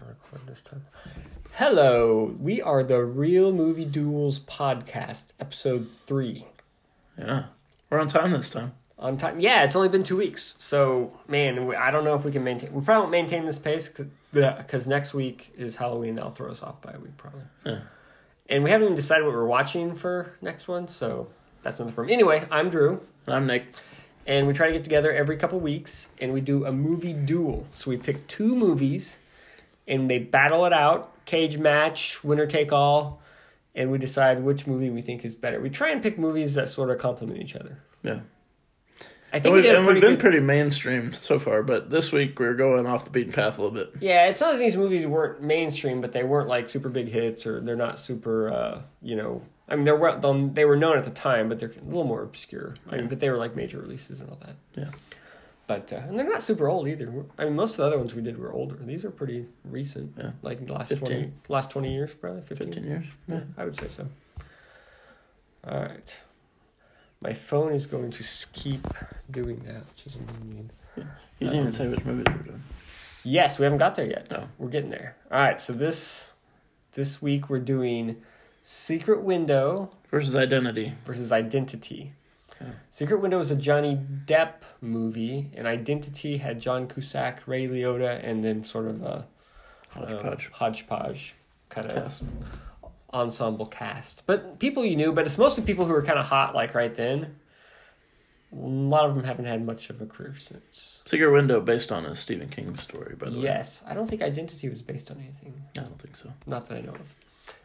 record this time. Hello, we are the Real Movie Duels podcast, episode three. Yeah. We're on time this time. On time, yeah. It's only been two weeks, so man, I don't know if we can maintain. We probably won't maintain this pace because next week is Halloween. That'll throw us off by a week, probably. Yeah. And we haven't even decided what we're watching for next one, so that's another problem. Anyway, I'm Drew. And I'm Nick. and we try to get together every couple weeks and we do a movie duel. So we pick two movies and they battle it out, cage match, winner take all, and we decide which movie we think is better. We try and pick movies that sort of complement each other. Yeah. I think we we've, a and we've been good. pretty mainstream so far, but this week we're going off the beaten path a little bit. yeah, it's not that these movies weren't mainstream, but they weren't like super big hits or they're not super, uh, you know. I mean, they were they were known at the time, but they're a little more obscure. I mean, but they were like major releases and all that. Yeah. But uh, and they're not super old either. I mean, most of the other ones we did were older. These are pretty recent. Yeah. Like the last 15. twenty, last twenty years, probably fifteen. 15 years. Yeah, I would say so. All right, my phone is going to keep doing that, which is annoying. You didn't even say which movies we're doing. Yes, we haven't got there yet. No. We're getting there. All right, so this this week we're doing Secret Window Versus Identity. versus Identity. Secret Window is a Johnny Depp movie, and Identity had John Cusack, Ray Liotta, and then sort of a Hodgepodge. um, hodgepodge kind of Cast. ensemble cast. But people you knew, but it's mostly people who were kind of hot like right then. A lot of them haven't had much of a career since. Secret Window based on a Stephen King story, by the way. Yes, I don't think Identity was based on anything. I don't think so. Not that I know of.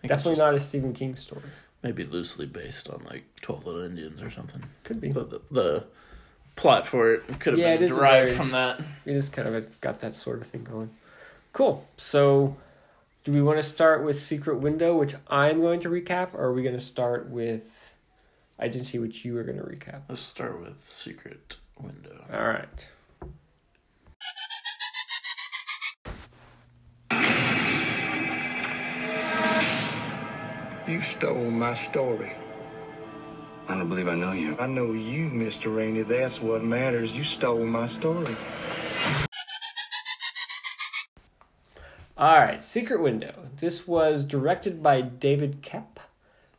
it's Definitely not a Stephen King story. Maybe loosely based on like 12 Little Indians or something. Could be. The, the, the plot for it could have Yeah, it been derived very- from that. We just kind of got that sort of thing going. Cool. So, do we want to start with Secret Window, which I'm going to recap, or are we going to start with I didn't see which you were going to recap? Let's start with Secret Window. All right. You stole my story. I don't believe I know you. I know you, Mr. Rainey. That's what matters. You stole my story. All right, Secret Window. This was directed by David Koepp,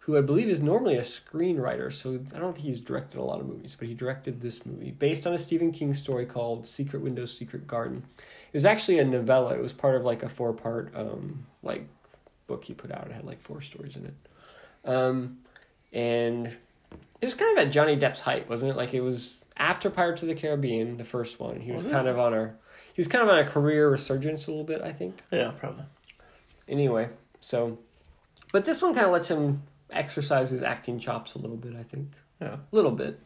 who I believe is normally a screenwriter, so I don't think he's directed a lot of movies, but he directed this movie based on a Stephen King story called Secret Window, Secret Garden. It was actually a novella. It was part of like a four part um like book he put out. It had like four stories in it. Um and it was kind of at Johnny Depp's height, wasn't it? Like it was after Pirates of the Caribbean, the first one. He was, Was kind of on a he was kind of on a career resurgence a little bit, I think Yeah, probably. anyway so but this one kind of lets him exercise his acting chops a little bit i think Yeah. a little bit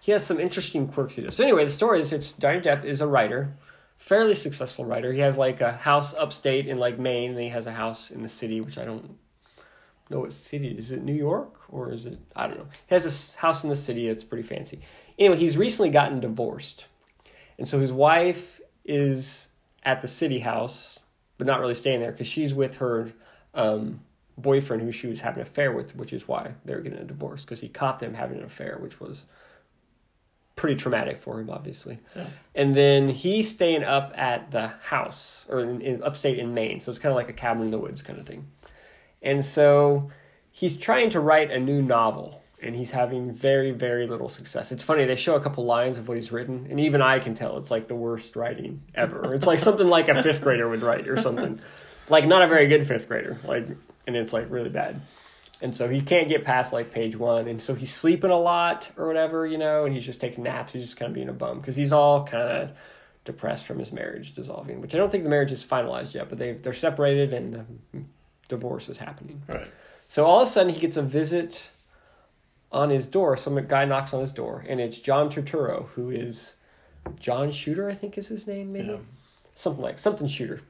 he has some interesting quirks he does so anyway the story is it's johnny depp is a writer fairly successful writer. He has like a house upstate in like maine and he has a house in the city which i don't know what city. Is it new york or is it i don't know. He has a house in the city that's pretty fancy. Anyway he's recently gotten divorced. And so his wife is at the city house but not really staying there because she's with her um, boyfriend who she was having an affair with, which is why they're getting a divorce because he caught them having an affair, which was pretty traumatic for him, obviously. Yeah. And then he's staying up at the house or in, in upstate in Maine, so it's kind of like a cabin in the woods kind of thing. And so he's trying to write a new novel. And he's having very, very little success. It's funny, they show a couple lines of what he's written, and even I can tell it's like the worst writing ever. It's like something like a fifth grader would write or something. Like not a very good fifth grader. Like and it's like really bad. And so he can't get past like page one, and so he's sleeping a lot or whatever, you know, and he's just taking naps. He's just kind of being a bum because he's all kind of depressed from his marriage dissolving, which I don't think the marriage is finalized yet, but they they're separated and the hmm, divorce is happening. Right. So all of a sudden he gets a visit on his door. Some guy knocks on his door, and it's John Turturro, who is John Shooter, I think is his name, maybe Yeah. something like something Shooter.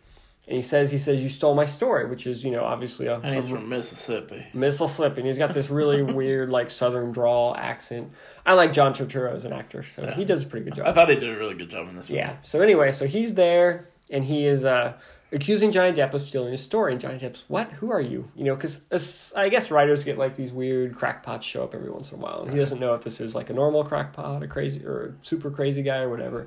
And he says he says you stole my story, which is you know obviously a, And he's a from Mississippi. Mississippi, and he's got this really weird like Southern drawl accent. I like John Turturro as an actor, so Yeah. he does a pretty good job. I thought he did a really good job in this movie. Yeah. So anyway, so he's there and he is uh, accusing Johnny Depp of stealing his story. And Johnny Depp's, what? Who are you? You know, because I guess writers get like these weird crackpots show up every once in a while, and he doesn't know if this is like a normal crackpot, a crazy or a super crazy guy or whatever.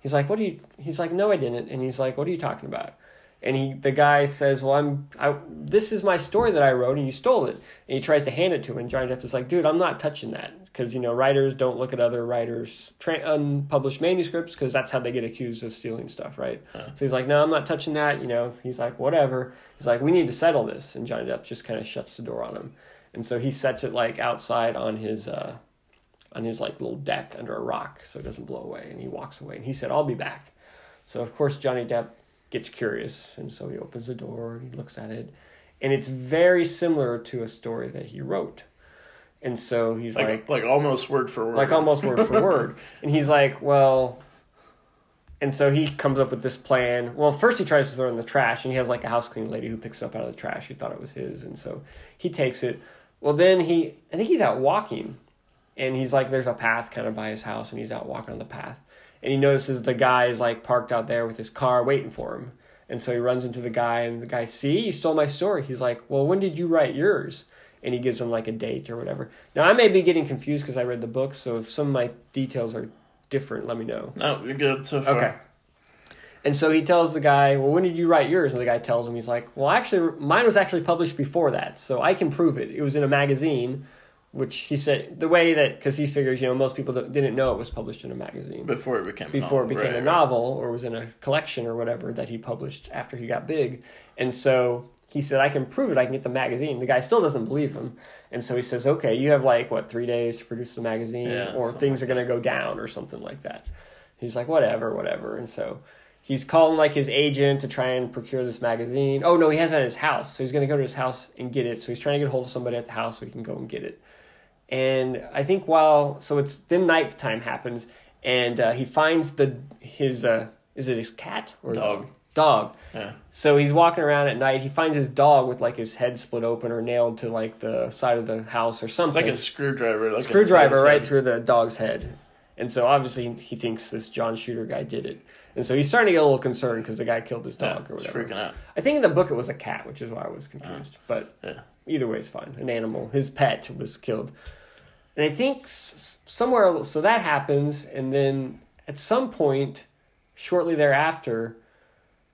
He's like, what do you? He's like, no, I didn't. And he's like, what are you talking about? And he, the guy says, "Well, I'm, I, this is my story that I wrote, and you stole it." And he tries to hand it to him, and Johnny Depp is like, "Dude, I'm not touching that because you know writers don't look at other writers' tra- unpublished manuscripts because that's how they get accused of stealing stuff, right?" So he's like, "No, I'm not touching that." You know, he's like, "Whatever." He's like, "We need to settle this," and Johnny Depp just kind of shuts the door on him, and so he sets it like outside on his. Uh, on his like little deck under a rock so it doesn't blow away and he walks away and he said i'll be back so of course johnny depp gets curious and so he opens the door and he looks at it. And it's very similar to a story that he wrote. And so he's Like, like like almost word for word. like almost word for word. And he's like well and so he comes up with this plan. Well first he tries to throw it in the trash and he has like a house cleaning lady who picks it up out of the trash. He thought it was his and so he takes it. Well then he i think he's out walking. And he's like there's a path kind of by his house and he's out walking on the path and he notices the guy is like parked out there with his car waiting for him and so he runs into the guy and the guy see you stole my story he's like well when did you write yours and he gives him like a date or whatever now i may be getting confused because i read the book so if some of my details are different let me know No, you're good so far. okay and so he tells the guy, "Well, when did you write yours?" And the guy tells him, he's like, "Well, actually, mine was actually published before that, so I can prove it. It was in a magazine, which he said the way that because he figures, you know, most people didn't know it was published in a magazine Before it became a before it novel, became right, a right. novel or was in a collection or whatever that he published after he got big. And so he said, I can prove it. I can get the magazine. The guy still doesn't believe him. And so he says, okay, you have like, what, three days to produce the magazine Yeah, or things like are going to go down or something like that. He's like, whatever, whatever. And so he's calling like his agent to try and procure this magazine. Oh, no, he has it at his house. So he's going to go to his house and get it. So he's trying to get hold of somebody at the house so he can go and get it. And I think while so it's then nighttime happens, and uh, he finds the his uh, is it his cat or Dog. Dog. Yeah. So he's walking around at night. He finds his dog with like his head split open or nailed to like the side of the house or It's something. like a screwdriver. Like screwdriver right through the dog's head. And so obviously he thinks this John Shooter guy did it. And so he's starting to get a little concerned because the guy killed his Yeah, dog or whatever. freaking out. I think in the book it was a cat, which is why I was confused. But Yeah. either way is fine. An animal, his pet was killed, and I think s- somewhere. So that happens, and then at some point, shortly thereafter,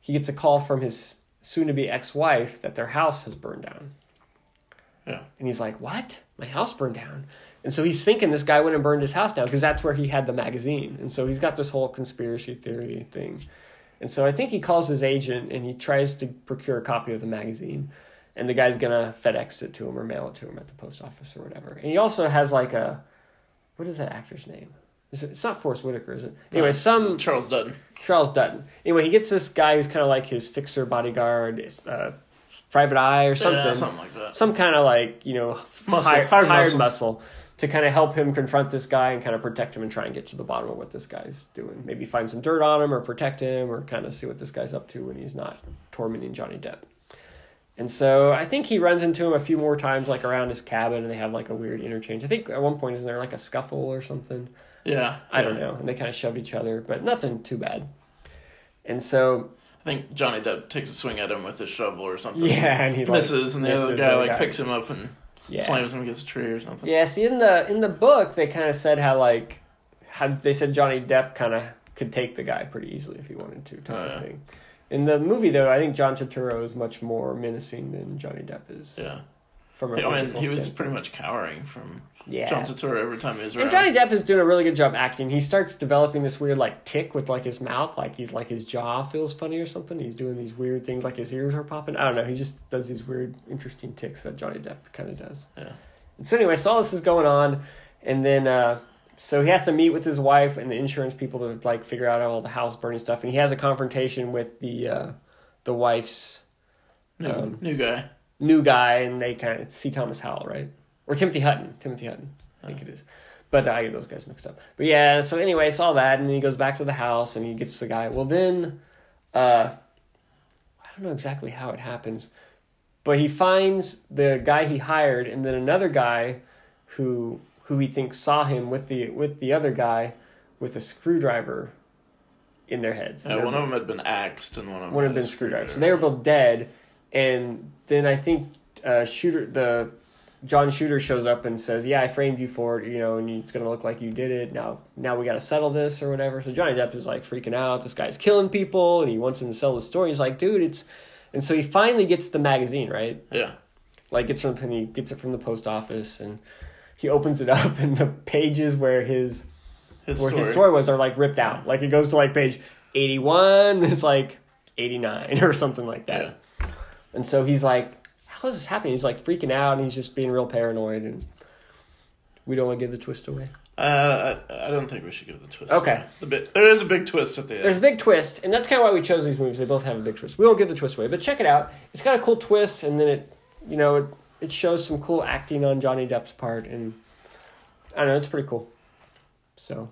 he gets a call from his soon-to-be ex-wife that their house has burned down, Yeah. and he's like, "What? My house burned down?" And so he's thinking this guy went and burned his house down because that's where he had the magazine, and so he's got this whole conspiracy theory thing. And so I think he calls his agent and he tries to procure a copy of the magazine. And the guy's gonna FedEx it to him or mail it to him at the post office or whatever. And he also has like a what is that actor's name? Is it, it's not Forest Whitaker, is it? Anyway, some Charles Dutton. Charles Dutton. Anyway, he gets this guy who's kind of like his fixer bodyguard, uh, private eye or something, Yeah, something like that. some kind of like you know Muscle, hi- hired muscle. muscle to kind of help him confront this guy and kind of protect him and try and get to the bottom of what this guy's doing. Maybe find some dirt on him or protect him or kind of see what this guy's up to when he's not tormenting Johnny Depp. And so I think he runs into him a few more times, like around his cabin, and they have like a weird interchange. I think at one point isn't there like a scuffle or something? Yeah. I don't know. And they kind of shove each other, but nothing too bad. And so I think Johnny Depp takes a swing at him with his shovel or something. yeah, and he like, Misses, and the other guy like guy. picks him up and Yeah. slams him against a tree or something. Yeah, see in the in the book they kind of said how like how they said Johnny Depp kind of could take the guy pretty easily if he wanted to type Oh, of thing. In the movie though, I think John Turturro is much more menacing than Johnny Depp is. Yeah. From a I mean, he was standpoint. pretty much cowering from yeah. John Turturro every time he was around. and Johnny Depp is doing a really good job acting. He starts developing this weird like tic with like his mouth, like he's like his jaw feels funny or something. He's doing these weird things, like his ears are popping. I don't know. He just does these weird, interesting tics that Johnny Depp kind of does. Yeah. And so anyway, so all this is going on, and then uh, so he has to meet with his wife and the insurance people to like figure out all the house burning stuff, and he has a confrontation with the uh, the wife's New, um, new guy. new guy, and they kind of see Thomas Howell, right? Or Timothy Hutton. Timothy Hutton, I think it is. But I get those guys mixed up. But yeah, so anyway, saw that, and then he goes back to the house, and he gets the guy. Well, then, uh, I don't know exactly how it happens, but he finds the guy he hired, and then another guy who who he thinks saw him with the with the other guy with a screwdriver in their heads. Yeah, They're one of them had been axed, and one of them one had a been screwdriver. So they were both dead, and then I think uh, shooter the John Shooter shows up and says, "Yeah, I framed you for it, you know, and it's gonna look like you did it. Now, now we got to settle this or whatever." So Johnny Depp is like freaking out. This guy's killing people, and he wants him to sell the story. He's like, "Dude, it's," and so he finally gets the magazine, right? Yeah. Like gets from he gets it from the post office, and he opens it up, and the pages where his His where story. his story was are like ripped out. Like it goes to like page eighty one. It's like eighty nine or something like that. And so he's like, "How is this happening?" He's like freaking out, and he's just being real paranoid. And we don't want to give the twist away. Uh, I, I don't think we should give the twist. Okay. away. The bit, there is a big twist at the end. There's a big twist, and that's kind of why we chose these movies. They both have a big twist. We won't give the twist away, but check it out. It's got a cool twist, and then it, you know, it, it shows some cool acting on Johnny Depp's part, and I don't know, it's pretty cool. So,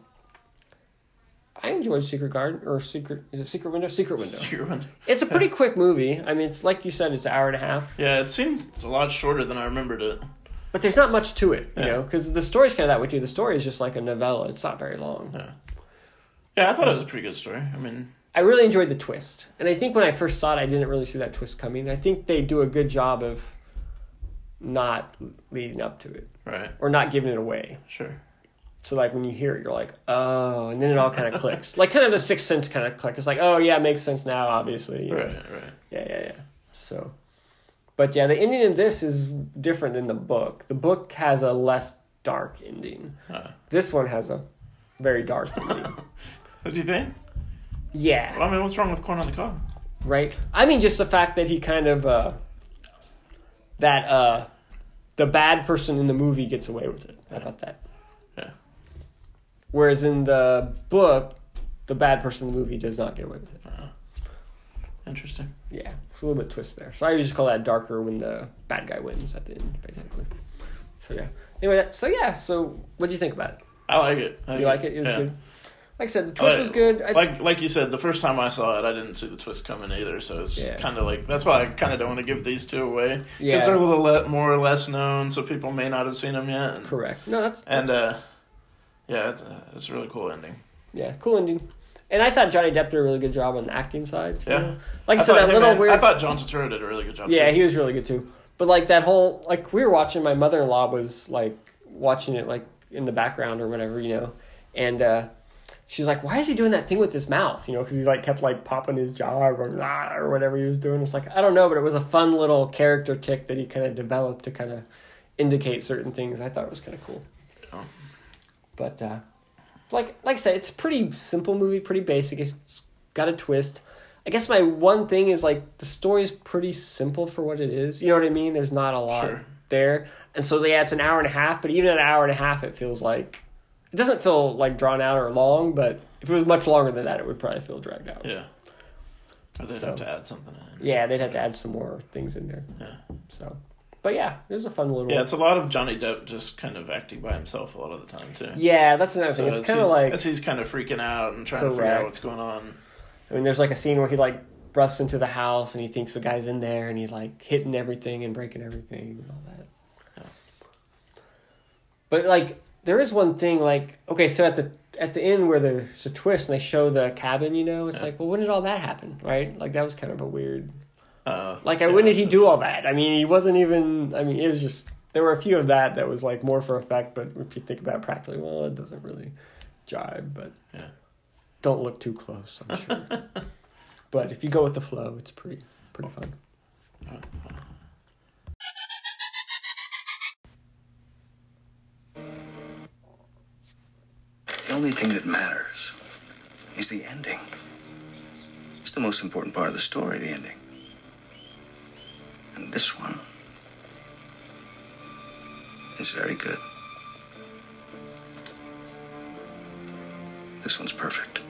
I enjoyed Secret Garden or Secret. Is it Secret Window? Secret Window. Secret one. It's a pretty quick movie. I mean, it's like you said, it's an hour and a half, Yeah, it seemed it's a lot shorter than I remembered it. but there's not much to it, you Yeah. know, because the story's kind of that way too. The story is just like a novella. It's not very long. Yeah. Yeah, I thought it was a pretty good story. I mean, I really enjoyed the twist. And I think when I first saw it, I didn't really see that twist coming. I think they do a good job of not leading up to it right, or not giving it away. sure. So, like, when you hear it, you're like, oh, and then it all kind of clicks. Like, kind of a sixth sense kind of click. It's like, oh, yeah, it makes sense now, obviously. you know. Right, right. Yeah, yeah, yeah. So, but yeah, the ending in this is different than the book. The book has a less dark ending. Uh, This one has a very dark ending. what do you think? yeah. Well, I mean, what's wrong with corn on the cob? right? I mean, just the fact that he kind of uh, that uh, the bad person in the movie gets away with it. How about that? Yeah. Whereas in the book, the bad person in the movie does not get away with it. Oh. Interesting. Yeah, it's a little bit twist there. So I usually call that darker when the bad guy wins at the end, basically. So yeah. Anyway, so yeah. So what do you think about it? I like it. I You like it? It was yeah. good. Like I said, the twist I- was good. I, like like you said, the first time I saw it, I didn't see the twist coming either. So it's Yeah. kind of like that's why I kind of don't want to give these two away because Yeah. they're a little le- more or less known, so people may not have seen them yet. And, correct. No, that's and uh, yeah, it's, uh, it's a really cool ending. yeah, cool ending. And I thought Johnny Depp did a really good job on the acting side. Yeah. know? Like I, said, that him little and- weird. I thought John Turturro did a really good job. Yeah, too. he was really good too. But like that whole like we were watching, my mother in law was like watching it like in the background or whatever, you know, and uh, she's like, "Why is he doing that thing with his mouth?" You know, because he like kept like popping his jaw or going "Ah," or whatever he was doing. It's like I don't know, but it was a fun little character tic that he kind of developed to kind of indicate certain things. I thought it was kind of cool. Yeah. But uh, like like I said, it's a pretty simple movie, pretty basic. It's got a twist. I guess my one thing is like the story is pretty simple for what it is. You know what I mean? There's not a lot Sure. there, and so yeah, it's an hour and a half. But even at an hour and a half, it feels like it doesn't feel like drawn out or long. But if it was much longer than that, it would probably feel dragged out. Yeah. Or they'd So- have to add something in. Yeah, they'd have to add some more things in there. Yeah. So, but yeah, it was a fun little. Yeah, it's a lot of Johnny Depp just kind of acting by himself a lot of the time too. yeah, that's another So thing. It's kind of like as he's kind of freaking out and trying to figure out what's going on. I mean, there's like a scene where he like busts into the house and he thinks the guy's in there and he's like hitting everything and breaking everything and all that. But like, there is one thing like okay, so at the at the end where there's a twist and they show the cabin, you know, it's Yeah. like, well, when did all that happen, right? Like that was kind of a weird. Uh, Like, yeah, when did he do all that? I mean, he wasn't even. I mean, it was just there were a few of that that was like more for effect, but if you think about it practically, well, it doesn't really jive. But Yeah. don't look too close. I'm sure. but if you go with the flow, it's pretty pretty fun. The only thing that matters is the ending. It's the most important part of the story, the ending. And this one is very good. This one's perfect.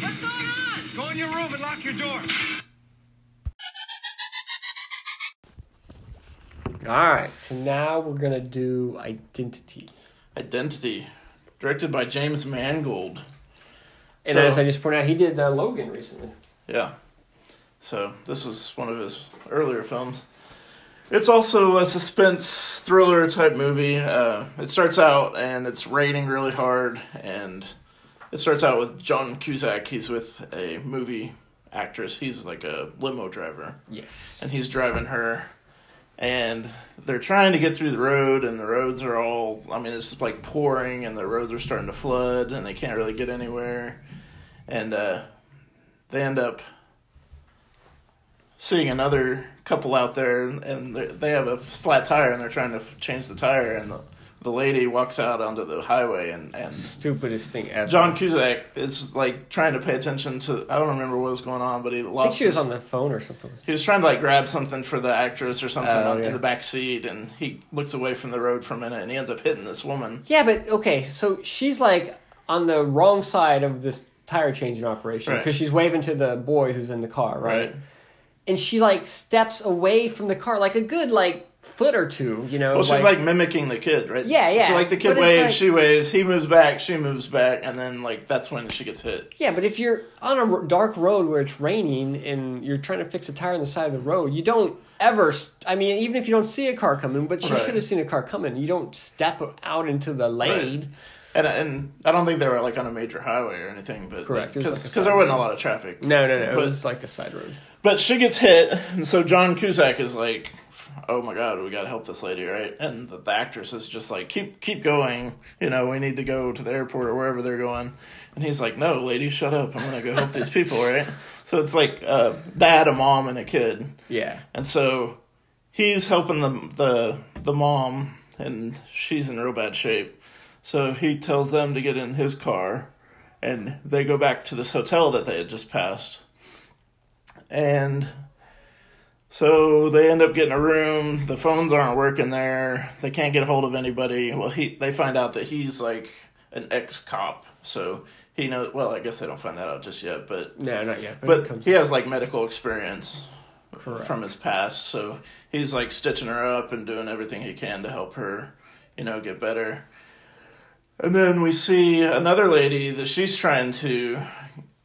What's going on? Go in your room and lock your door. All right, so now we're gonna do identity. Identity, directed by James Mangold. And So- as I just pointed out, he did uh, Logan recently. Yeah. So this was one of his earlier films. It's also a suspense thriller type movie. Uh, it starts out and it's raining really hard, and it starts out with John Cusack. He's with a movie actress. He's like a limo driver, Yes. and he's driving her. And they're trying to get through the road, and the roads are all. I mean, it's like pouring, and the roads are starting to flood, and they can't really get anywhere. And uh, they end up seeing another couple out there, and they have a flat tire, and they're trying to change the tire, and the, the lady walks out onto the highway, and, and Stupidest thing ever. John Cusack is like trying to pay attention to. I don't remember what was going on, but he I think lost. she was his- on the phone or something. he was trying to like grab something for the actress or something Oh, on, yeah. in the back seat, and he looks away from the road for a minute, and he ends up hitting this woman. Yeah, but okay, so she's like on the wrong side of this tire changing operation Right. because she's waving to the boy who's in the car, right? Right. And she like steps away from the car like a good like foot or two, you know. Well, she's like mimicking the kid, right? Yeah, yeah, So like the kid waves, like- she waves, he moves back, she moves back, and then like that's when she gets hit. Yeah, but if you're on a dark road where it's raining and you're trying to fix a tire on the side of the road, you don't ever. St- I mean, even if you don't see a car coming, but she Right. should have seen a car coming. You don't step out into the lane. And and I don't think they were like on a major highway or anything, but Correct, because like a there wasn't a lot of traffic. No, no, no. It was like a side road. But she gets hit, and so John Cusack is like, "Oh my god, we got to help this lady, right?" And the, the actress is just like, "Keep keep going, you know, we need to go to the airport or wherever they're going." And he's like, "No, lady, shut up. I'm gonna go help these people, right?" So it's like a dad, a mom, and a kid, Yeah. and so he's helping the the the mom, and she's in real bad shape. So he tells them to get in his car, and they go back to this hotel that they had just passed. And so they end up getting a room. The phones aren't working there. They can't get a hold of anybody. Well, he they find out that he's like an ex cop, so he knows. Well, I guess they don't find that out just yet, but No, not yet. But, but he has like medical experience correct. from his past, so he's like stitching her up and doing everything he can to help her, you know, get better. And then we see another lady that she's trying to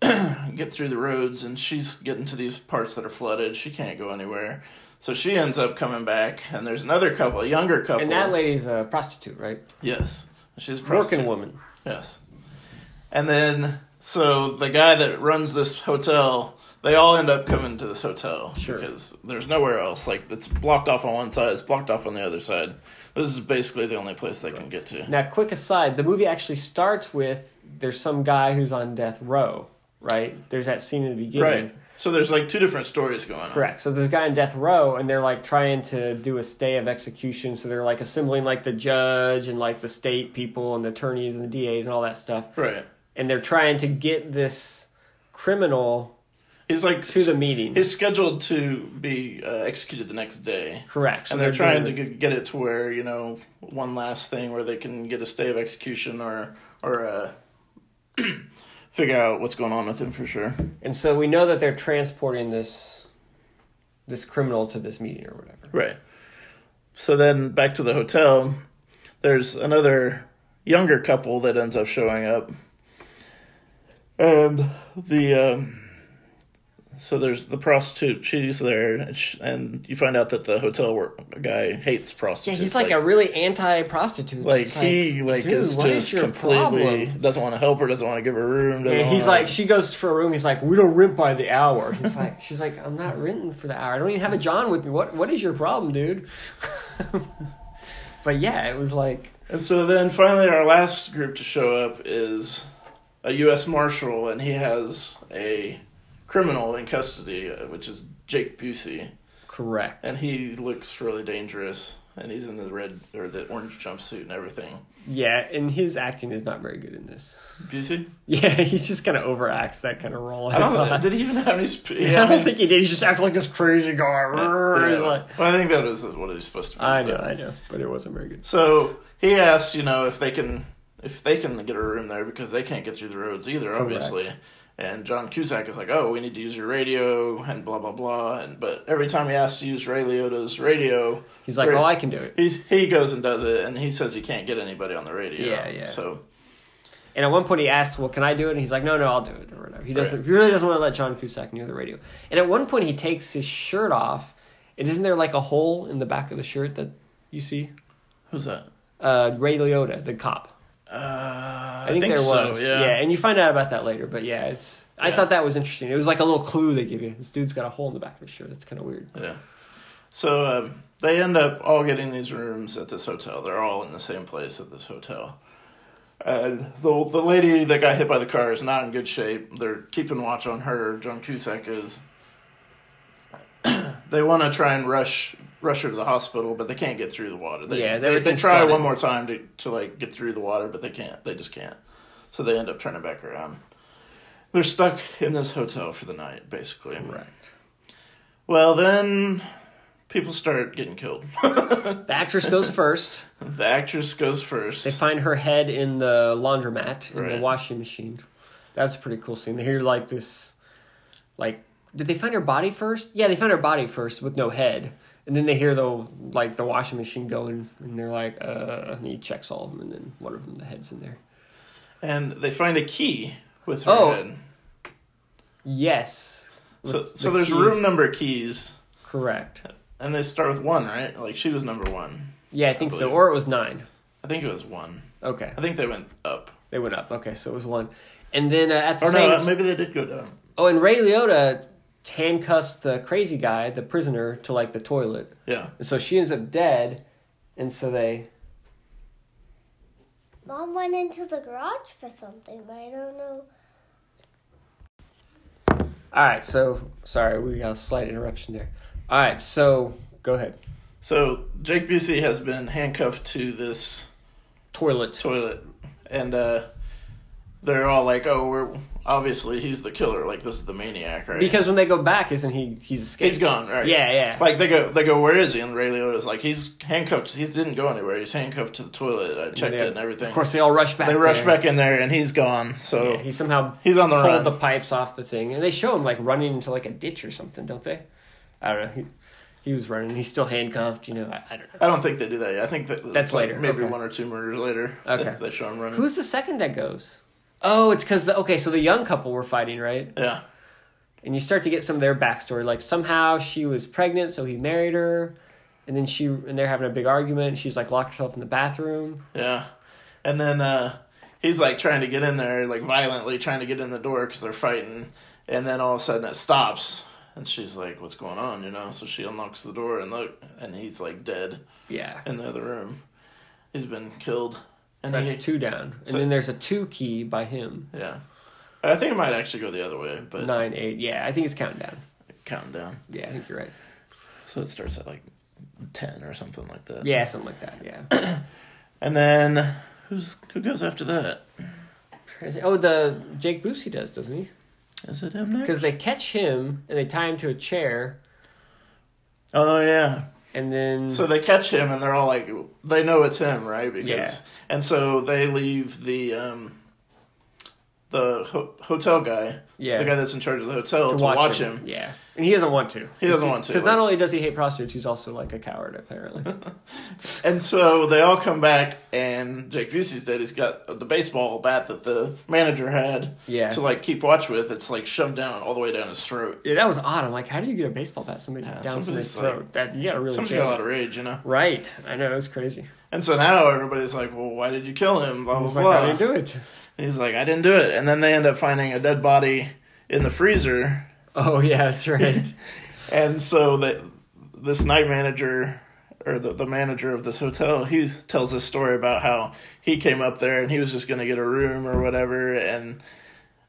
get through the roads, and she's getting to these parts that are flooded. She can't go anywhere, so she ends up coming back. And there's another couple, a younger couple. and that lady's a prostitute, right? yes, she's a Working woman. Yes. And then, so the guy that runs this hotel, they all end up coming to this hotel. Sure. Because there's nowhere else. Like, it's blocked off on one side, it's blocked off on the other side. This is basically the only place they can get to. Now, quick aside: the movie actually starts with there's some guy who's on death row, right? There's that scene in the beginning. Right. So there's like two different stories going on. Correct. So there's a guy in death row, and they're like trying to do a stay of execution. So they're like assembling like the judge and like the state people and the attorneys and the DAs and all that stuff, Right. and they're trying to get this criminal He's like to the meeting. He's scheduled to be uh, executed the next day. Correct. So and they're, trying to get, get it to where you know one last thing where they can get a stay of execution or or uh, figure out what's going on with him for sure. and so we know that they're transporting this this criminal to this meeting or whatever. Right. So then back to the hotel, there's another younger couple that ends up showing up. And the um so there's the prostitute, she's there, and, sh and you find out that the hotel work guy hates prostitutes. Yeah, he's like, a really anti-prostitute. like It's he like dude, is just your completely problem? doesn't want to help her, doesn't want to give her a room. Yeah, he's wanna- like, she goes for a room. He's like, we don't rent by the hour. He's like, she's like, I'm not renting for the hour. I don't even have a John with me. What What is your problem, dude? but yeah, it was like, And so then finally, our last group to show up is a U.S. Marshal, and he has a criminal in custody, uh, which is Jake Busey, correct. and he looks really dangerous. And he's in the red or the orange jumpsuit and everything. Yeah, and his acting is not very good in this. Busey? Yeah, he's just kind of overacts that kind of role. I don't know. Did he even have any? Sp- Yeah, I don't think he did. He just acted like this crazy guy. Yeah. Like, well, I think that is what he's supposed to be. I know, but- I know, but it wasn't very good. So he asks, you know, if they can if they can get a room there because they can't get through the roads either, obviously. And John Cusack is like, "Oh, we need to use your radio," and blah blah blah. And but every time he asks to use Ray Liotta's radio, He's like, Ray- oh, I can do it. he's, he goes and does it, and he says he can't get anybody on the radio. Yeah, yeah. So And at one point he asks, "Well, can I do it?" And he's like, "No, no, I'll do it." Or whatever. He doesn't. Right. He really doesn't want to let John Cusack near the radio. And at one point he takes his shirt off. And isn't there like a hole in the back of the shirt that you see? who's that? Uh, Ray Liotta, the cop. Uh, I think, think there so, was. yeah. and you find out about that later. But yeah, it's. I thought that was interesting. It was like a little clue they give you. This dude's got a hole in the back of his shirt. That's kind of weird. Yeah. So um, they end up all getting these rooms at this hotel. They're all in the same place at this hotel. And the the lady that got hit by the car is not in good shape. They're keeping watch on her. John Cusack is. they want to try and rush rush her to the hospital, but they can't get through the water. They, Yeah, they, they try one more time to to like get through the water, but they can't. They just can't. So they end up turning back around. They're stuck in this hotel for the night, basically. Correct. Well, then people start getting killed. The actress goes first. the actress goes first. They find her head in the laundromat in the washing machine. That's a pretty cool scene. They hear like this, like, did they find her body first? Yeah, they found her body first with no head, and then they hear the like the washing machine going, and they're like, uh, and he checks all of them, and then one of them the head's in there. and they find a key with her Oh, head. Yes. So, With so the there's keys. room number keys, Correct. and they start with one, right? Like she was number one. Yeah, I think so. Or it was nine. I think it was one. Okay, I think they went up. they went up. Okay, so it was one, and then uh, at the Or same no, maybe they did go down. Oh, and Ray Liotta handcuffs the crazy guy, the prisoner, to like the toilet. Yeah. And so she ends up dead, and so they. Mom went into the garage for something, but I don't know. All right, so sorry, we got a slight interruption there. All right, so go ahead. So Jake Busey has been handcuffed to this Toilet. toilet, and uh, they're all like, "Oh, we're obviously he's the killer. Like this is the maniac, right?" Because when they go back, isn't he? He's escaped. he's gone, right? Yeah, yeah. Like they go, they go. Where is he? And Ray Liotta's like, he's handcuffed. He didn't go anywhere. He's handcuffed to the toilet. I checked They- it and everything. Of course, they all rush back. they rush there. back in there, and he's gone. So Yeah, he somehow He's on the pulled run. the pipes off the thing, and they show him like running into like a ditch or something, don't they? I don't know. He, he was running. He's still handcuffed. You know, I, I don't know. I don't think they do that. Yet. I think that That's like later, maybe okay. one or two murders later. Okay. they, they show him running. Who's the second that goes? Oh, it's because okay, so the young couple were fighting, right? yeah, And you start to get some of their backstory. Like somehow she was pregnant, so he married her, and then she and they're having a big argument. She's like locked herself in the bathroom. yeah, and then uh, he's like trying to get in there, like violently trying to get in the door because they're fighting, and then all of a sudden it stops, and she's like, "What's going on?" You know. So she unlocks the door and look, and he's like dead Yeah, in the other room. He's been killed, and so that's he, two down, and so- then there's a two key by him. yeah. I think it might actually go the other way, but Nine, eight. Yeah, I think it's counting down. counting down. Yeah, I think you're right. So it starts at like ten or something like that. Yeah, something like that. Yeah. And then who's who goes after that? oh, the Jake Busey does, doesn't he? Is it him next? Because they catch him and they tie him to a chair, Oh yeah. And then So they catch him and they're all like they know it's him, right? Because Yeah. and so they leave the um the ho- hotel guy, Yeah. the guy that's in charge of the hotel, to to, watch, him. Yeah, and he doesn't want to. He doesn't want to, because not only does he hate prostitutes, he's also like a coward apparently. And so they all come back and Jake Busey's dead. He's got the baseball bat that the manager had Yeah. to like keep watch with. It's like shoved down all the way down his throat. yeah, that was odd. I'm like, how do you get a baseball bat somebody Yeah, down somebody's somebody's throat? like- that you gotta really Somebody's jam got a lot of rage, you know. Right, I know it was crazy. And so now everybody's like, "Well, why did you kill him?" Blah I blah was blah. like, I didn't do it. And he's like, "I didn't do it." And then they end up finding a dead body in the freezer. Oh yeah, that's right. And so that this night manager or the, the manager of this hotel, he tells this story about how he came up there and he was just going to get a room or whatever and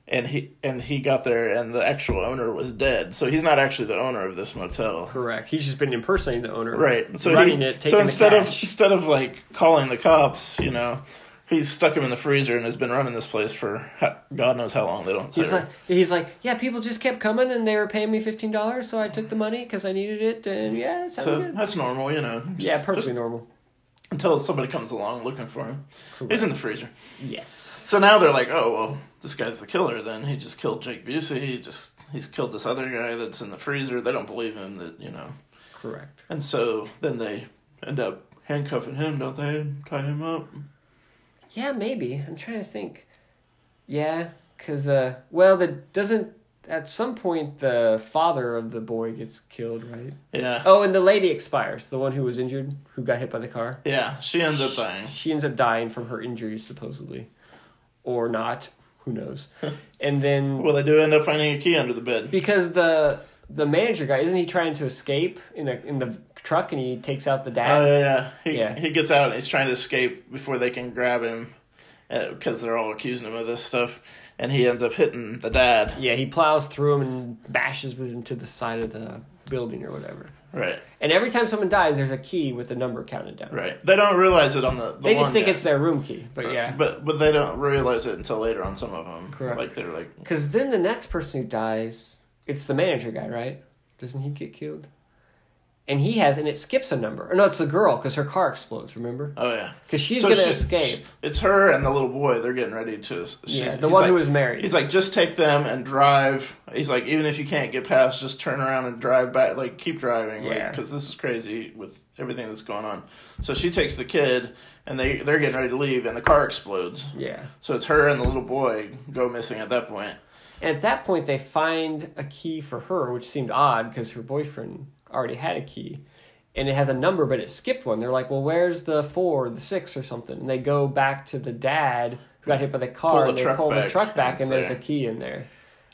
and he and he got there and the actual owner was dead. So he's not actually the owner of this motel. Correct. He's just been impersonating the owner, Right. So running he, it, taking so instead of instead of like calling the cops, you know, he's stuck him in the freezer and has been running this place for God knows how long. They don't say. He's like, he's like, yeah, people just kept coming and they were paying me fifteen dollars, so I took the money because I needed it, and yeah, it so good. that's normal, you know. Yeah, perfectly normal. Until somebody comes along looking for him. He's in the freezer. Yes. So now they're like, oh well, this guy's the killer. Then he just killed Jake Busey. He just he's killed this other guy that's in the freezer. They don't believe him that you know. Correct. And so then they end up handcuffing him, don't they? Tie him up. Yeah, maybe. I'm trying to think. Yeah, because uh, well, the doesn't at some point the father of the boy gets killed, right? Yeah. Oh, and the lady expires, the one who was injured, who got hit by the car. Yeah. She ends up dying. She ends up dying from her injuries, supposedly. or not. Who knows? and then Well, they do end up finding a key under the bed. because the the manager guy isn't he trying to escape in a in the truck and he takes out the dad? Oh yeah, yeah. He Yeah. he gets out and he's trying to escape before they can grab him, uh, because they're all accusing him of this stuff, and he ends up hitting the dad. yeah, he plows through him and bashes with him to the side of the building or whatever. Right, And every time someone dies, there's a key with the number counted down. right. They don't realize it on the. the They just think guy. it's their room key, but yeah. But but they don't realize it until later on some of them. Correct. Like they're like Because then the next person who dies, it's the manager guy, right? Doesn't he get killed? And he has, and it skips a number. Or no, it's the girl because her car explodes. Remember? oh yeah. Because she's So gonna she- escape. It's her and the little boy. They're getting ready to. yeah, the one like- who was married. He's like, just take them and drive. He's like, even if you can't get past, just turn around and drive back. Like, keep driving. Yeah. Because this is crazy with everything that's going on. So she takes the kid, and they they're getting ready to leave, and the car explodes. yeah. So it's her and the little boy go missing at that point. And at that point, they find a key for her, which seemed odd because her boyfriend already had a key. And it has a number, but it skipped one. They're like, well, where's the four, the six, or something? And they go back to the dad who got hit by the car, Pull the and they truck pull the truck back, and and it's there's a key in there.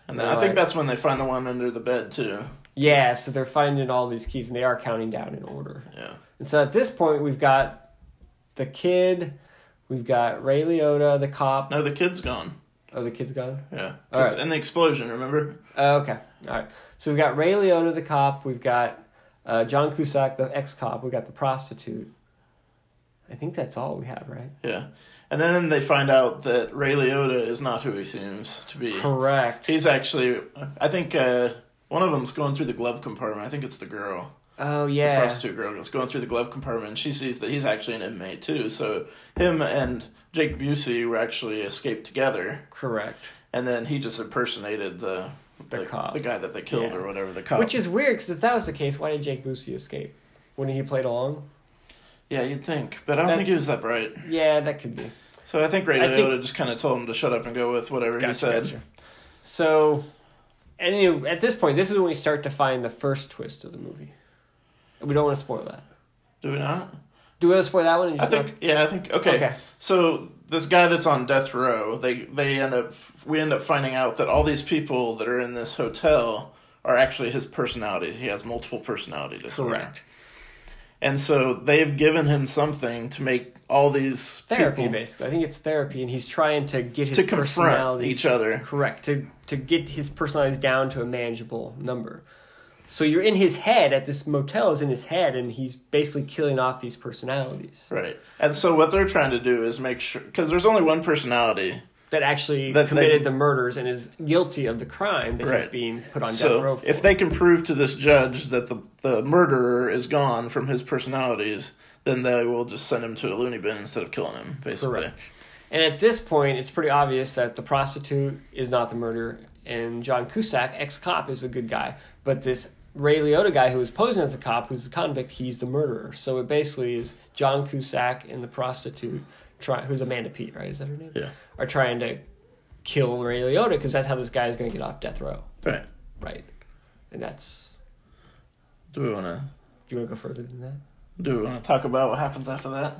And then They're I think that's when they find the one under the bed too. Yeah, so they're finding all these keys, and they are counting down in order. Yeah. And so at this point, we've got the kid, we've got Ray Liotta, the cop. No, the kid's gone. Oh, the kid's gone? Yeah. All right. In the explosion, remember? Oh, okay. All right. So we've got Ray Liotta, the cop. We've got uh, John Cusack, the ex cop. We've got the prostitute. I think that's all we have, right? Yeah. And then they find out that Ray Liotta is not who he seems to be. Correct. He's actually, I think uh, one of them's going through the glove compartment. I think it's the girl, Oh, yeah, the prostitute girl, is going through the glove compartment. And she sees that he's actually an inmate too. So him and Jake Busey were actually escaped together, Correct. and then he just impersonated the The cop. the guy that they killed Yeah. or whatever, the cop. Which is weird because if that was the case, why did Jake Busey escape? Wouldn't he played along? yeah, you'd think, but I don't That- think he was that bright. Yeah, that could be. So I think Ray I Liotta think- just kind of told him to shut up and go with whatever he said. gotcha. So, and you at this point, this is when we start to find the first twist of the movie. We don't want to spoil that. Do we not? Do we want to spoil that one? And I think yeah, I think okay. Okay. So this guy that's on death row, they they end up we end up finding out that all these people that are in this hotel are actually his personalities. He has multiple personality disorder. Correct. And so they've given him something to make all these Therapy, people basically. I think it's therapy, and he's trying to get his to confront each other. correct to to get his personalities down to a manageable number. So you're in his head at this motel is in his head, and he's basically killing off these personalities Right. And so what they're trying to do is make sure because there's only one personality. that actually That they- committed the murders and is guilty of the crime that he's Right. being put on death row for. if they can prove to this judge that the the murderer is gone from his personalities, then they will just send him to a loony bin instead of killing him. Basically. Correct. And at this point, it's pretty obvious that the prostitute is not the murderer, and John Cusack, ex cop, is a good guy. But this Ray Liotta guy who was posing as a cop, who's the convict, he's the murderer. So it basically is John Cusack and the prostitute, try, who's Amanda Peet, right? Is that her name? Yeah. Are trying to kill Ray Liotta because that's how this guy is going to get off death row, Right. right? And that's. Do we want to Do you want to go further than that? do we want to talk about what happens after that?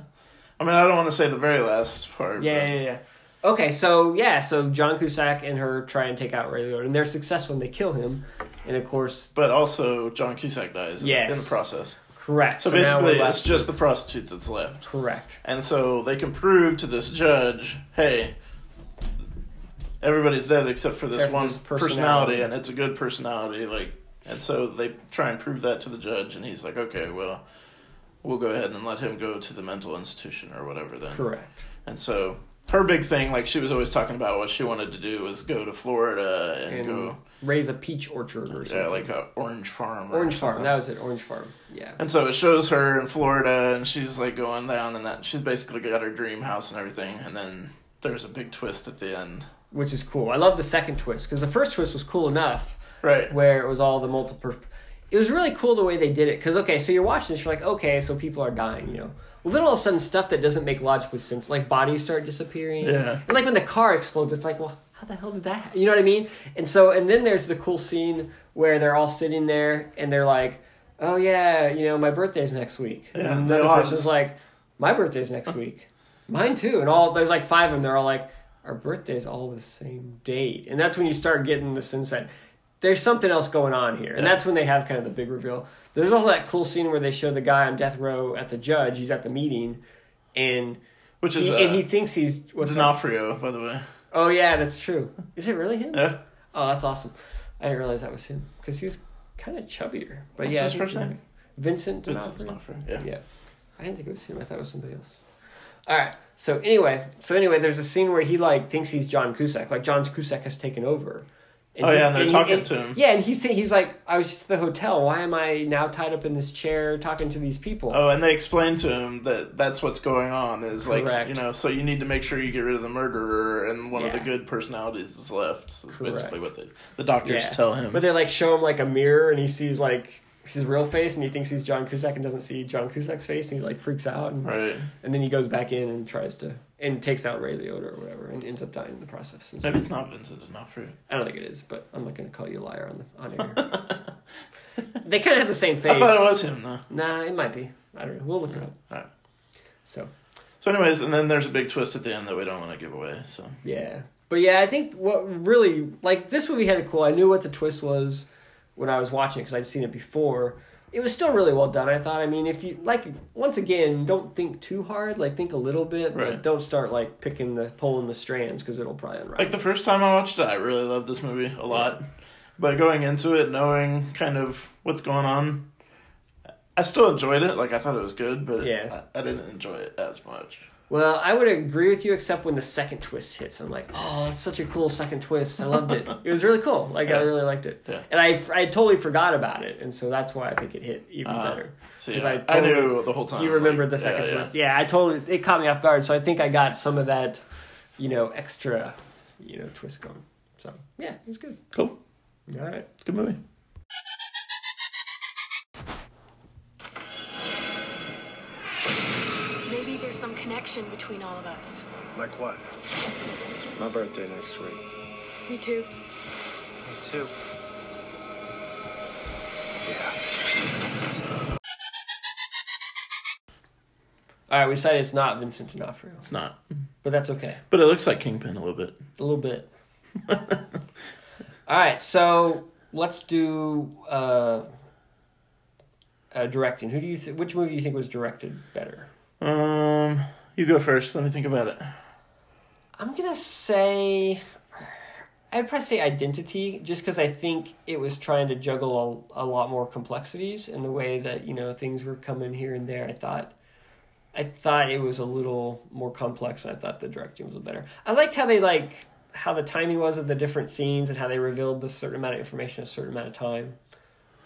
I mean, I don't want to say the very last part. Yeah, but- yeah, yeah. Okay, so yeah, so John Cusack and her try and take out Ray Liotta, and they're successful and they kill him. And of course, But also, John Cusack dies in- Yes. in the process. correct. So, we're basically, it's just the prostitute that's left. correct. And so they can prove to this judge, hey, everybody's dead except for this Except for one this personality. personality. and it's a good personality. Like, and so they try and prove that to the judge, and he's like, okay, well, we'll go ahead and let him go to the mental institution or whatever. Then, Correct. and so her big thing, like she was always talking about, what she wanted to do was go to Florida and, And go, raise a peach orchard or something. yeah, like a orange farm, or Orange Farm. That was it. Orange Farm. Yeah. And so it shows her in Florida, and she's like going down, and that she's basically got her dream house and everything. And then there's a big twist at the end, Which is cool. I love the second twist because the first twist was cool enough right? where it was all the multiple. It was really cool the way they did it because okay, so you're watching this, you're like, okay, so people are dying, you know. Well, then all of a sudden, stuff that doesn't make logical sense, like bodies start disappearing. Yeah. And like when the car explodes, it's like, well, how the hell did that? happen? You know what I mean? And so, and then there's the cool scene where they're all sitting there and they're like, oh yeah, you know, my birthday's next week. Yeah, and the other person's like, my birthday's next week. Mine too. And all there's like five of them. They're all like, our birthday's all the same date, and that's when you start getting the sense that there's something else going on here, and Yeah. that's when they have kind of the big reveal. There's also that cool scene where they show the guy on death row at the judge. He's at the meeting, and Which is he, uh, and he thinks he's what's that? D'Onofrio, by the way. Oh yeah, that's true. Is it really him? Yeah. Oh, that's awesome. I didn't realize that was him because he was kind of chubbier. But What's yeah, his first name? Vincent D'Onofrio. D'Onofrio. Yeah. Yeah. I didn't think it was him. I thought it was somebody else. All right. So anyway, so anyway, there's a scene where he like thinks he's John Cusack, like John Cusack has taken over. Oh, yeah, and they're he- talking and- to him. Yeah, and he's he's like, I was just at the hotel. Why am I now tied up in this chair talking to these people? Oh, and they explain to him that that's what's going on. Is like you know, so you need to make sure you get rid of the murderer, and one of the good personalities is left. Is Correct. basically what the the doctors Yeah. tell him. But they like show him like a mirror, and he sees like his real face, and he thinks he's John Cusack, and doesn't see John Cusack's face, and he like freaks out, and right. and then he goes back in and tries to and takes out Ray Liotta or whatever, and ends up dying in the process. And so- Maybe it's not Vincent D'Onofrio. I don't think it is, but I'm not going to call you a liar on the on air. they kind of have the same face. I thought it was him though. Nah, it might be. I don't know. We'll look it up. Alright. So So, anyways, and then there's a big twist at the end that we don't want to give away. So, yeah, but yeah, I think what really like this movie had it cool. I knew what the twist was when I was watching it because I'd seen it before. It was still really well done. I thought. I mean, if you like, once again, don't think too hard. Like think a little bit, but don't start like picking the pulling the strands because it'll probably unravel. like the first time I watched it, I really loved this movie a lot. But going into it, knowing kind of what's going on, I still enjoyed it. Like I thought it was good, but Yeah. I, I didn't enjoy it as much. Well, I would agree with you, except when the second twist hits. I'm like, oh, that's such a cool second twist. I loved it. It was really cool. Like I really liked it, Yeah. and I I totally forgot about it, and so that's why I think it hit even Uh, better. See, 'Cause I, I I totally- knew the whole time. You remembered the second yeah, yeah. twist, yeah. I totally it caught me off guard, so I think I got some of that, you know, extra, you know, twist going. So yeah, it was good. Cool, All right. good movie. Maybe there's some connection between all of us. Like what? My birthday next week. Me too. Me too. Yeah. All right, we decided it's not Vincent D'Onofrio, It's not, but that's okay. but it looks like Kingpin a little bit. A little bit. All right, so let's do uh, uh, directing. Who do you th- which movie do you think was directed better? Um, you go first. Let me think about it. I'm gonna say I'd probably say Identity, just because I think it was trying to juggle a, a lot more complexities in the way that you know things were coming here and there. I thought. I thought it was a little more complex. I thought the directing was better. I liked how they like how the timing was of the different scenes and how they revealed the certain amount of information a certain amount of time.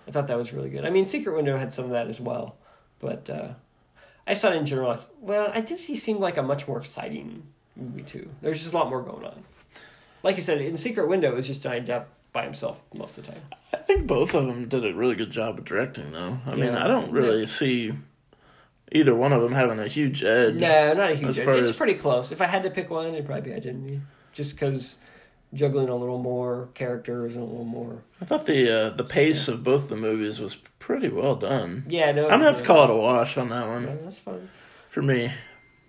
I thought that was really good. I mean, Secret Window had some of that as well, but uh, I just thought in general, I th- well, Identity seemed like a much more exciting movie too. There's just a lot more going on. Like you said, in Secret Window, it was just Johnny Depp by himself most of the time. I think both of them did a really good job of directing, though. I mean, I don't really see either one of them having a huge edge. No, not a huge. Edge. It's as- pretty close. If I had to pick one, it'd probably be Identity, just because juggling a little more characters and a little more. I thought the uh, the pace of both the movies was pretty well done. Yeah, no. I'm gonna have to call it a wash on that one Yeah, that's fun. for me.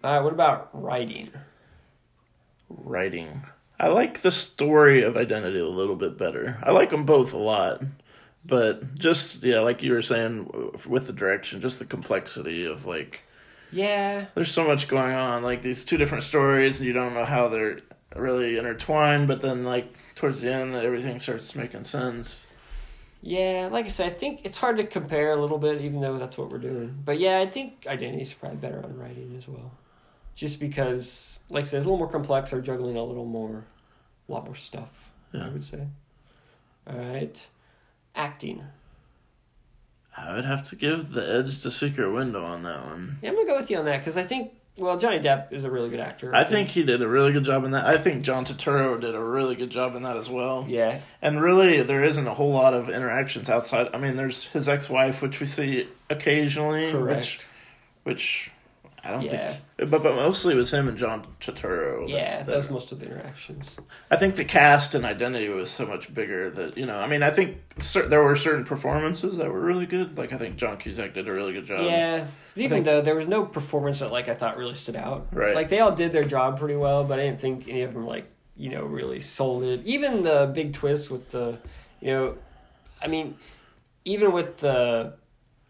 All right, what about writing? Writing, I like the story of Identity a little bit better. I like them both a lot, but just yeah, like you were saying with the direction, just the complexity of like Yeah, there's so much going on like these two different stories and you don't know how they're really intertwined but then like towards the end everything starts making sense yeah. Like I said, I think it's hard to compare a little bit, even though that's what we're doing. But yeah, I think Identity's probably better on writing as well, just because, like I said, it's a little more complex. They're juggling a little more, a lot more stuff. Yeah. I would say. All right, acting. i would have to give the edge to secret window on that one Yeah, I'm gonna go with you on that because I think well, Johnny Depp is a really good actor. i think he did a really good job in that i think john Turturro did a really good job in that as well Yeah, and really there isn't a whole lot of interactions outside i mean there's his ex-wife which we see occasionally correct. which which I don't Yeah. think, but but mostly it was him and John Turturro. that- Yeah, that- was most of the interactions. I think the cast and identity was so much bigger that you know. I mean, I think cer- there were certain performances that were really good. Like I think John Cusack did a really good job. yeah, even think- though there was no performance that like I thought really stood out. Right. Like they all did their job pretty well, but I didn't think any of them like you know really sold it. Even the big twist with the, you know, I mean, even with the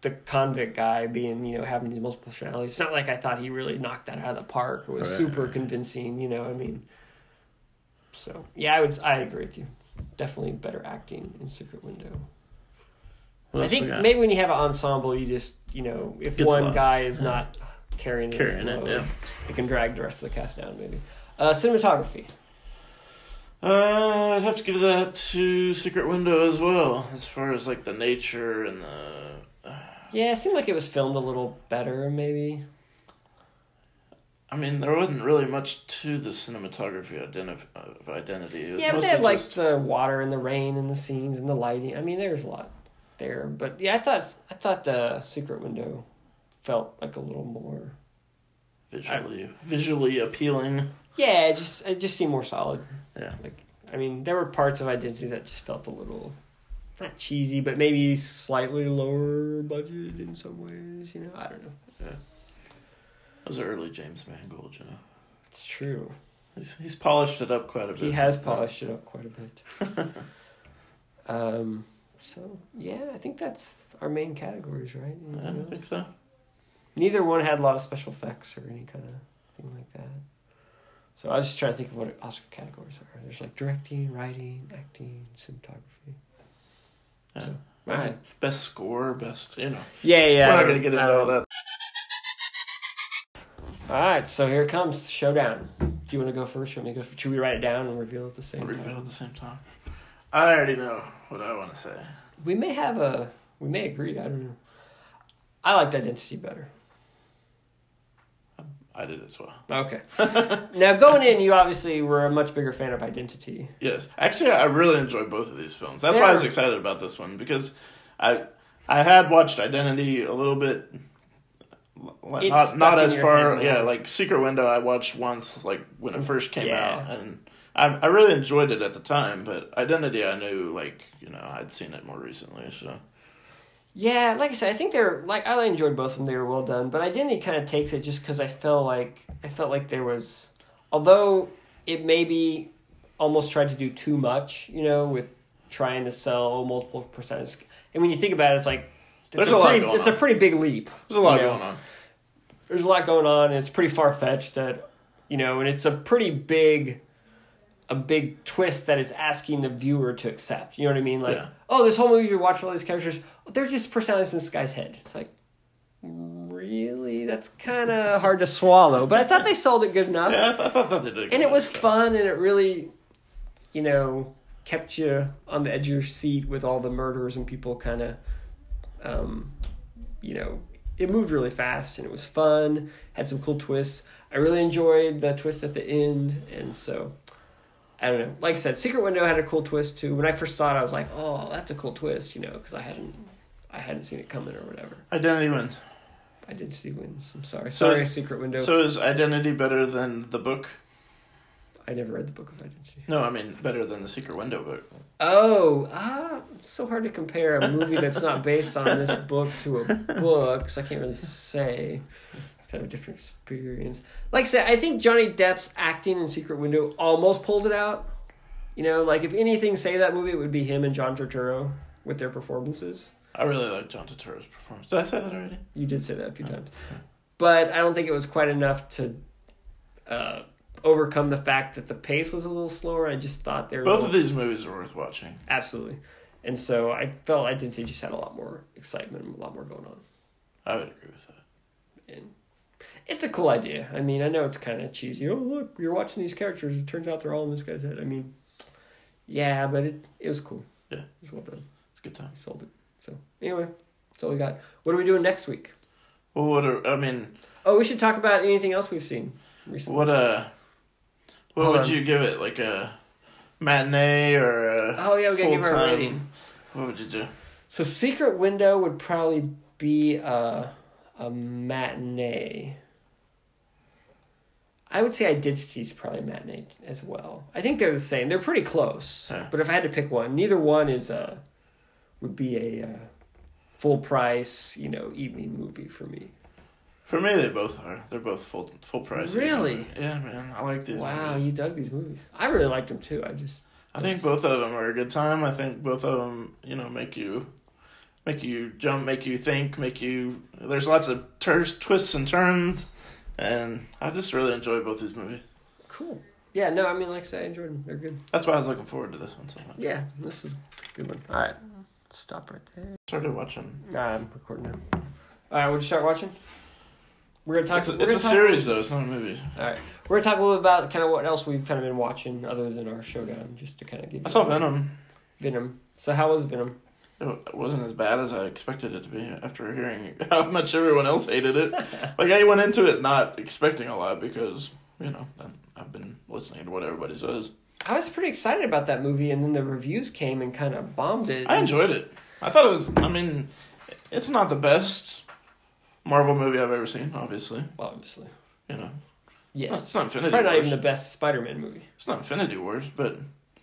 the convict guy being you know having these multiple personalities, it's not like I thought he really knocked that out of the park. It was Right. super convincing. You know, I mean. So yeah, I would I agree with you. Definitely better acting in Secret Window. I think maybe when you have an ensemble, you just you know if Gets one lost, guy is yeah. not carrying Carrying it, yeah. it can drag the rest of the cast down. Maybe uh, cinematography. Uh, I'd have to give that to Secret Window as well, as far as like the nature and the. Yeah, it seemed like it was filmed a little better. Maybe I mean, there wasn't really much to the cinematography identif- of identity. It was yeah, but they had like just- the water and the rain and the scenes and the lighting. I mean, there's a lot there, but yeah, I thought I thought uh, Secret Window felt like a little more. visually visually appealing. Yeah, it just it just seemed more solid. Yeah. Like, I mean, there were parts of Identity that just felt a little, not cheesy, but maybe slightly lower budget in some ways. You know, I don't know. Yeah. That was early James Mangold, you know. It's true. He's, he's polished it up quite a bit. He has polished it up quite a bit. um. So yeah, I think that's our main categories, right? I Anything don't think so. Neither one had a lot of special effects or any kind of thing like that. So I was just trying to think of what Oscar categories are. There's like directing, writing, acting, cinematography. Yeah. So, all right. Best score, best, you know. Yeah, yeah. We're not going to get into all that. All right, so here it comes, showdown. Do you want to go first? Should we go? Should we write it down and reveal at the same Reveal time? Reveal at the same time. I already know what I want to say. We may have a. We may agree. I don't know. I liked Identity better. I did as well. Okay. now going in, you obviously were a much bigger fan of Identity. Yes, actually, I really enjoyed both of these films. That's They why I was excited about this one because I I had watched Identity a little bit, like, It's not not as far. Yeah, like Secret Window, I watched once, like when it first came Yeah. out, and I I really enjoyed it at the time. But Identity, I knew like you know I'd seen it more recently, so Yeah, like I said, I think they're like I enjoyed both of them. They were well done, but Identity kind of takes it just because I felt like I felt like there was, although it maybe almost tried to do too much, you know, with trying to sell multiple percentages. And when you think about it, it's like it's There's a lot pretty, It's on. a pretty big leap. there's a lot you know? going on. there's a lot going on and it's pretty far fetched that you know and it's a pretty big a big twist that is asking the viewer to accept. You know what i mean? Like Yeah. oh this whole movie you're watching all these characters they're just personalities in this guy's head. It's like really? That's kind of hard to swallow but i thought they sold it good enough. Yeah, I, th- I thought they did. and it was fun and it really you know kept you on the edge of your seat with all the murders and people kind of um, you know it moved really fast and it was fun had some cool twists. I really enjoyed the twist at the end and so i don't know like i said secret window had a cool twist too when i first saw it i was like oh that's a cool twist you know because i hadn't i hadn't seen it coming or whatever Identity wins. i did see wins i'm sorry So sorry is- secret window So is Identity better than the book? i never read the book of identity No, I mean better than the Secret Window book. Oh, ah, so hard to compare a movie that's not based on this book to a book, so I can't really say. Kind of a different experience. Like I said, I think Johnny Depp's acting in Secret Window almost pulled it out. You know, like if anything saved that movie, it would be him and John Turturro with their performances. I really like John Turturro's performance. Did I say that already? You did say that a few times, but I don't think it was quite enough to uh, overcome the fact that the pace was a little slower. I just thought they were Both of these movies are worth watching. Absolutely. And so I felt Identity just had a lot more excitement, and a lot more going on. I would agree with that. And it's a cool idea. I mean, I know it's kind of cheesy. Oh, look, you're watching these characters. It turns out they're all in this guy's head. I mean, yeah, but it, it was cool. Yeah. It was well done. It's a good time. I sold it. So, anyway, that's all we got. What are we doing next week? Well, what are, I mean, Oh, we should talk about anything else we've seen recently. what uh, what Hold would on. you give it? Like a matinee or a Oh, yeah, we gotta give her a rating. What would you do? So, Secret Window would probably be a, a matinee. I would say I did see probably matinee as well. I think they're the same. They're pretty close. Yeah. But if I had to pick one, neither one is a would be a uh, full price, you know, evening movie for me. For me, they both are. They're both full full price. Really? Yeah, man. I like these. Wow, movies. you dug these movies. I really liked them too. I just I think both of them are a good time. I think both of them, you know, make you, make you jump, make you think, make you. There's lots of tur- twists and turns, and I just really enjoy both these movies. cool. Yeah, no, I mean, like I said, I enjoyed them. They're good. That's why I was looking forward to this one so much. Yeah, this is a good one. All right, stop right there. Started watching. I'm recording now. All right, Would you start watching. We're gonna talk. It's a, it's a talk- series though. It's not a movie. All right, we're gonna talk a little about kind of what else we've kind of been watching other than our showdown, just to kind of give. You I saw Venom. Venom. So how was Venom? It wasn't as bad as I expected it to be after hearing how much everyone else hated it. like I went into it not expecting a lot because you know I've been listening to what everybody says. I was pretty excited about that movie, and then the reviews came and kind of bombed it. I enjoyed it. I thought it was. I mean, it's not the best Marvel movie I've ever seen. Obviously, Obviously, you know, yes. It's not Infinity It's probably not Wars. even the best Spider-Man movie. it's not Infinity Wars, but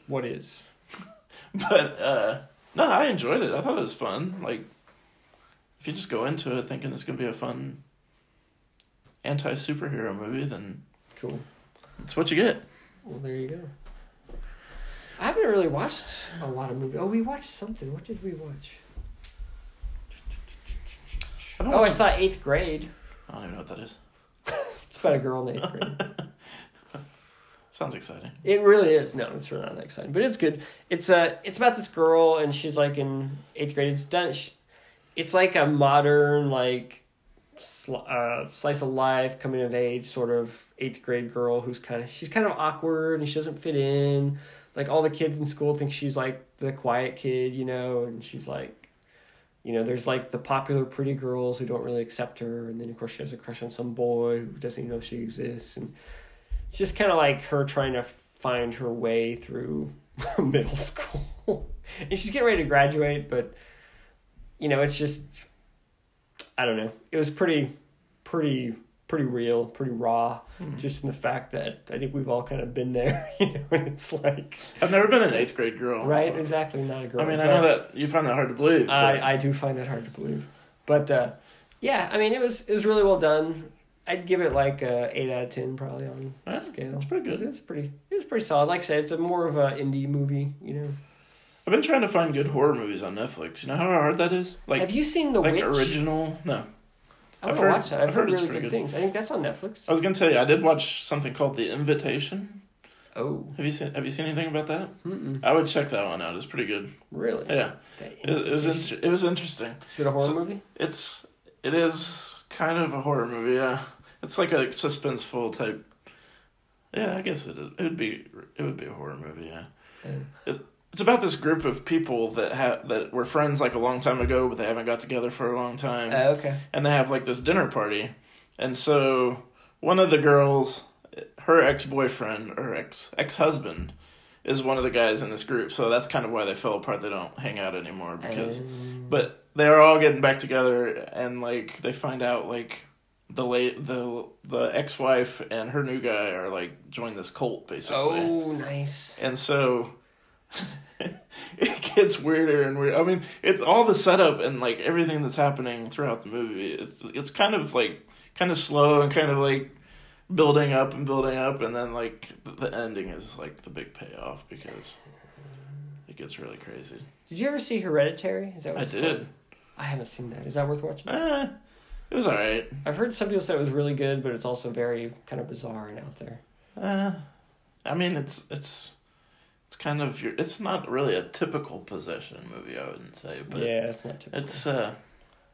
What is? but uh no, I enjoyed it. I thought it was fun. Like, if you just go into it thinking it's gonna be a fun anti superhero movie, then Cool. it's what you get. Well, there you go. I haven't really watched a lot of movies. Oh, we watched something. What did we watch? I Oh, I saw Eighth Grade. I don't even know what that is. It's about a girl in eighth grade. Sounds exciting. It really is. No, it's really not that exciting, but it's good. It's uh, it's about this girl, and she's like in eighth grade. It's done. sh it's like a modern like uh, slice of life, coming of age sort of eighth grade girl who's kind of she's kind of awkward and she doesn't fit in. Like all the kids in school think she's like the quiet kid, you know, and she's like, you know, there's like the popular pretty girls who don't really accept her, and then of course she has a crush on some boy who doesn't even know she exists, and it's just kind of like her trying to find her way through middle school. and she's getting ready to graduate, but you know, it's just I don't know. It was pretty pretty pretty real, pretty raw, just in the fact that I think we've all kind of been there, you know, and it's like I've never been an eighth grade girl. right, exactly, not a girl. I mean, I know that you find that hard to believe. but- I, I do find that hard to believe. But uh, yeah, I mean it was it was really well done. I'd give it like a eight out of ten probably on Yeah, scale. that's pretty good. It's pretty it's pretty solid. Like I said, it's a more of a indie movie, you know. I've been trying to find good horror movies on Netflix. You know how hard that is? Like, Have you seen The like Witch? original? No. I I've haven't watched that. I've, I've heard, heard really good, good. things. I think that's on Netflix. I was gonna tell you, I did watch something called The Invitation. Oh, Have you seen Have you seen anything about that? Mm-mm. I would check that one out. It's pretty good. really? Yeah, it, it was inter- it was interesting. Is it a horror So- movie? It's it is kind of a horror movie. Yeah, it's like a suspenseful type. Yeah, I guess it is. It would be it would be a horror movie. Yeah. It, it's about this group of people that have that were friends like a long time ago, but they haven't got together for a long time. Uh, okay. and they have like this dinner party and so one of the girls her ex-boyfriend or ex ex-husband is one of the guys in this group so that's kind of why they fell apart they don't hang out anymore because but they're all getting back together and like they find out like the late the the ex-wife and her new guy are like join this cult basically Oh, nice. and so it gets weirder and weird. I mean, it's all the setup and like everything that's happening throughout the movie. It's it's kind of like kind of slow and kind of like building up and building up, and then like the ending is like the big payoff because it gets really crazy. Did you ever see Hereditary? Is that what I did. called? I haven't seen that. Is that worth watching? Eh, it was all right. I've heard some people say it was really good, but it's also very kind of bizarre and out there. Uh, I mean, it's it's it's kind of your. It's not really a typical possession movie, I wouldn't say, but yeah, it's not typical. it's uh.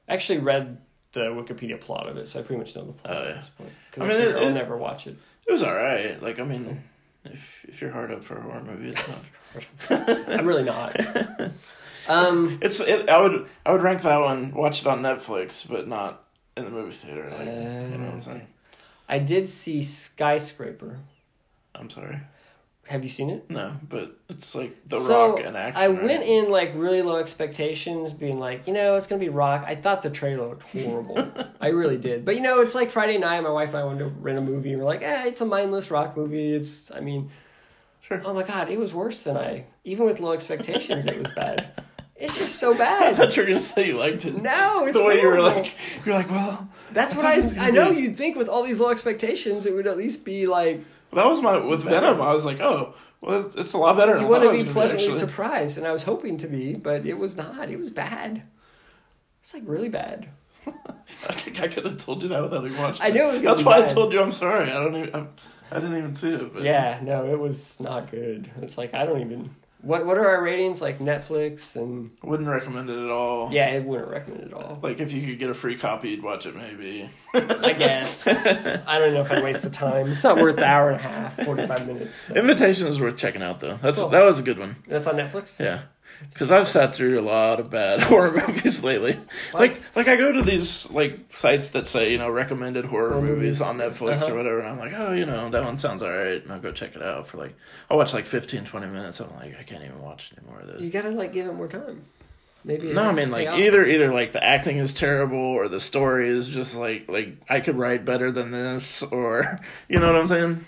I actually read the Wikipedia plot of it, so I pretty much know the plot Oh, at yeah. this point. I I mean, it I'll never watch it. It was all right. Like I mean, if if you're hard up for a horror movie, it's not. I'm really not. Um, It's it. I would I would rank that one. Watch it on Netflix, but not in the movie theater. Like, you know what I'm saying? I did see Skyscraper. I'm sorry. Have you seen it? No, but it's like The so Rock and action. I right? went in like really low expectations, being like, you know, it's gonna be Rock. I thought the trailer looked horrible. I really did. But you know, it's like Friday night. My wife and I wanted to rent a movie. and We're like, eh, it's a mindless Rock movie. It's, I mean, Sure. oh my god, it was worse than I. Even with low expectations, it was bad. It's just so bad. I thought you were gonna say you liked it. No, it's the way you were like, you're like, well, That's what I I. thought it was gonna I know be- you'd think with all these low expectations, it would at least be like that was my with Venom. I was like, oh, well, it's, it's a lot better. you want to be pleasantly actually. surprised, and I was hoping to be, but it was not. It was bad. It's like really bad. I think I could have told you that without even watching. I knew it was That's be why I told you I'm sorry. I don't even. I, I didn't even see it. But Yeah, no, it was not good. It's like I don't even. What what are our ratings like Netflix and wouldn't recommend it at all. yeah, I wouldn't recommend it at all. Like if you could get a free copy, you'd watch it maybe. I guess I don't know if I'd waste the time. It's not worth the hour and a half, forty five minutes. so. Invitation is worth checking out though. That's Cool. that was a good one. That's on Netflix. Yeah. Because I've sat through a lot of bad horror movies lately. Like, like I go to these like sites that say you know recommended horror Horror movies movies. on Netflix Uh-huh. or whatever, and I'm like, oh, you know, that one sounds alright, and I'll go check it out for like, I'll watch like 15, 20 minutes. I'm like, I can't even watch any more of this. You gotta like give it more time. Maybe No, I mean like either either like the acting is terrible or the story is just like like I could write better than this or you know what I'm saying.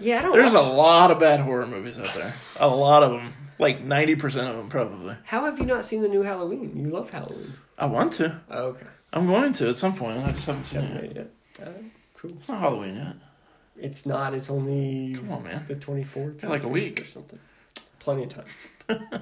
Yeah, I don't. There's a lot of bad horror movies out there. A lot of them, like ninety percent of them probably. How have you not seen the new Halloween? You love Halloween. I want to. Oh, okay. I'm going to at some point. I just haven't seen Haven't it. made it yet. Uh, cool. It's not Halloween yet. It's not. It's only Come on, man. the twenty fourth. Got like a week. or something. Plenty of time.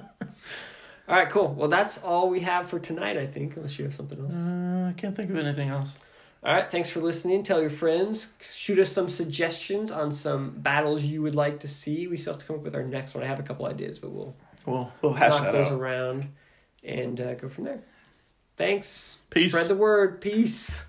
all right, cool. Well, that's all we have for tonight. I think, unless you have something else. Uh, I can't think of anything else. All right, thanks for listening. Tell your friends. Shoot us some suggestions on some battles you would like to see. We still have to come up with our next one. I have a couple ideas, but we'll We'll we'll hash those out. around and uh, go from there. Thanks. Peace. Spread the word. Peace.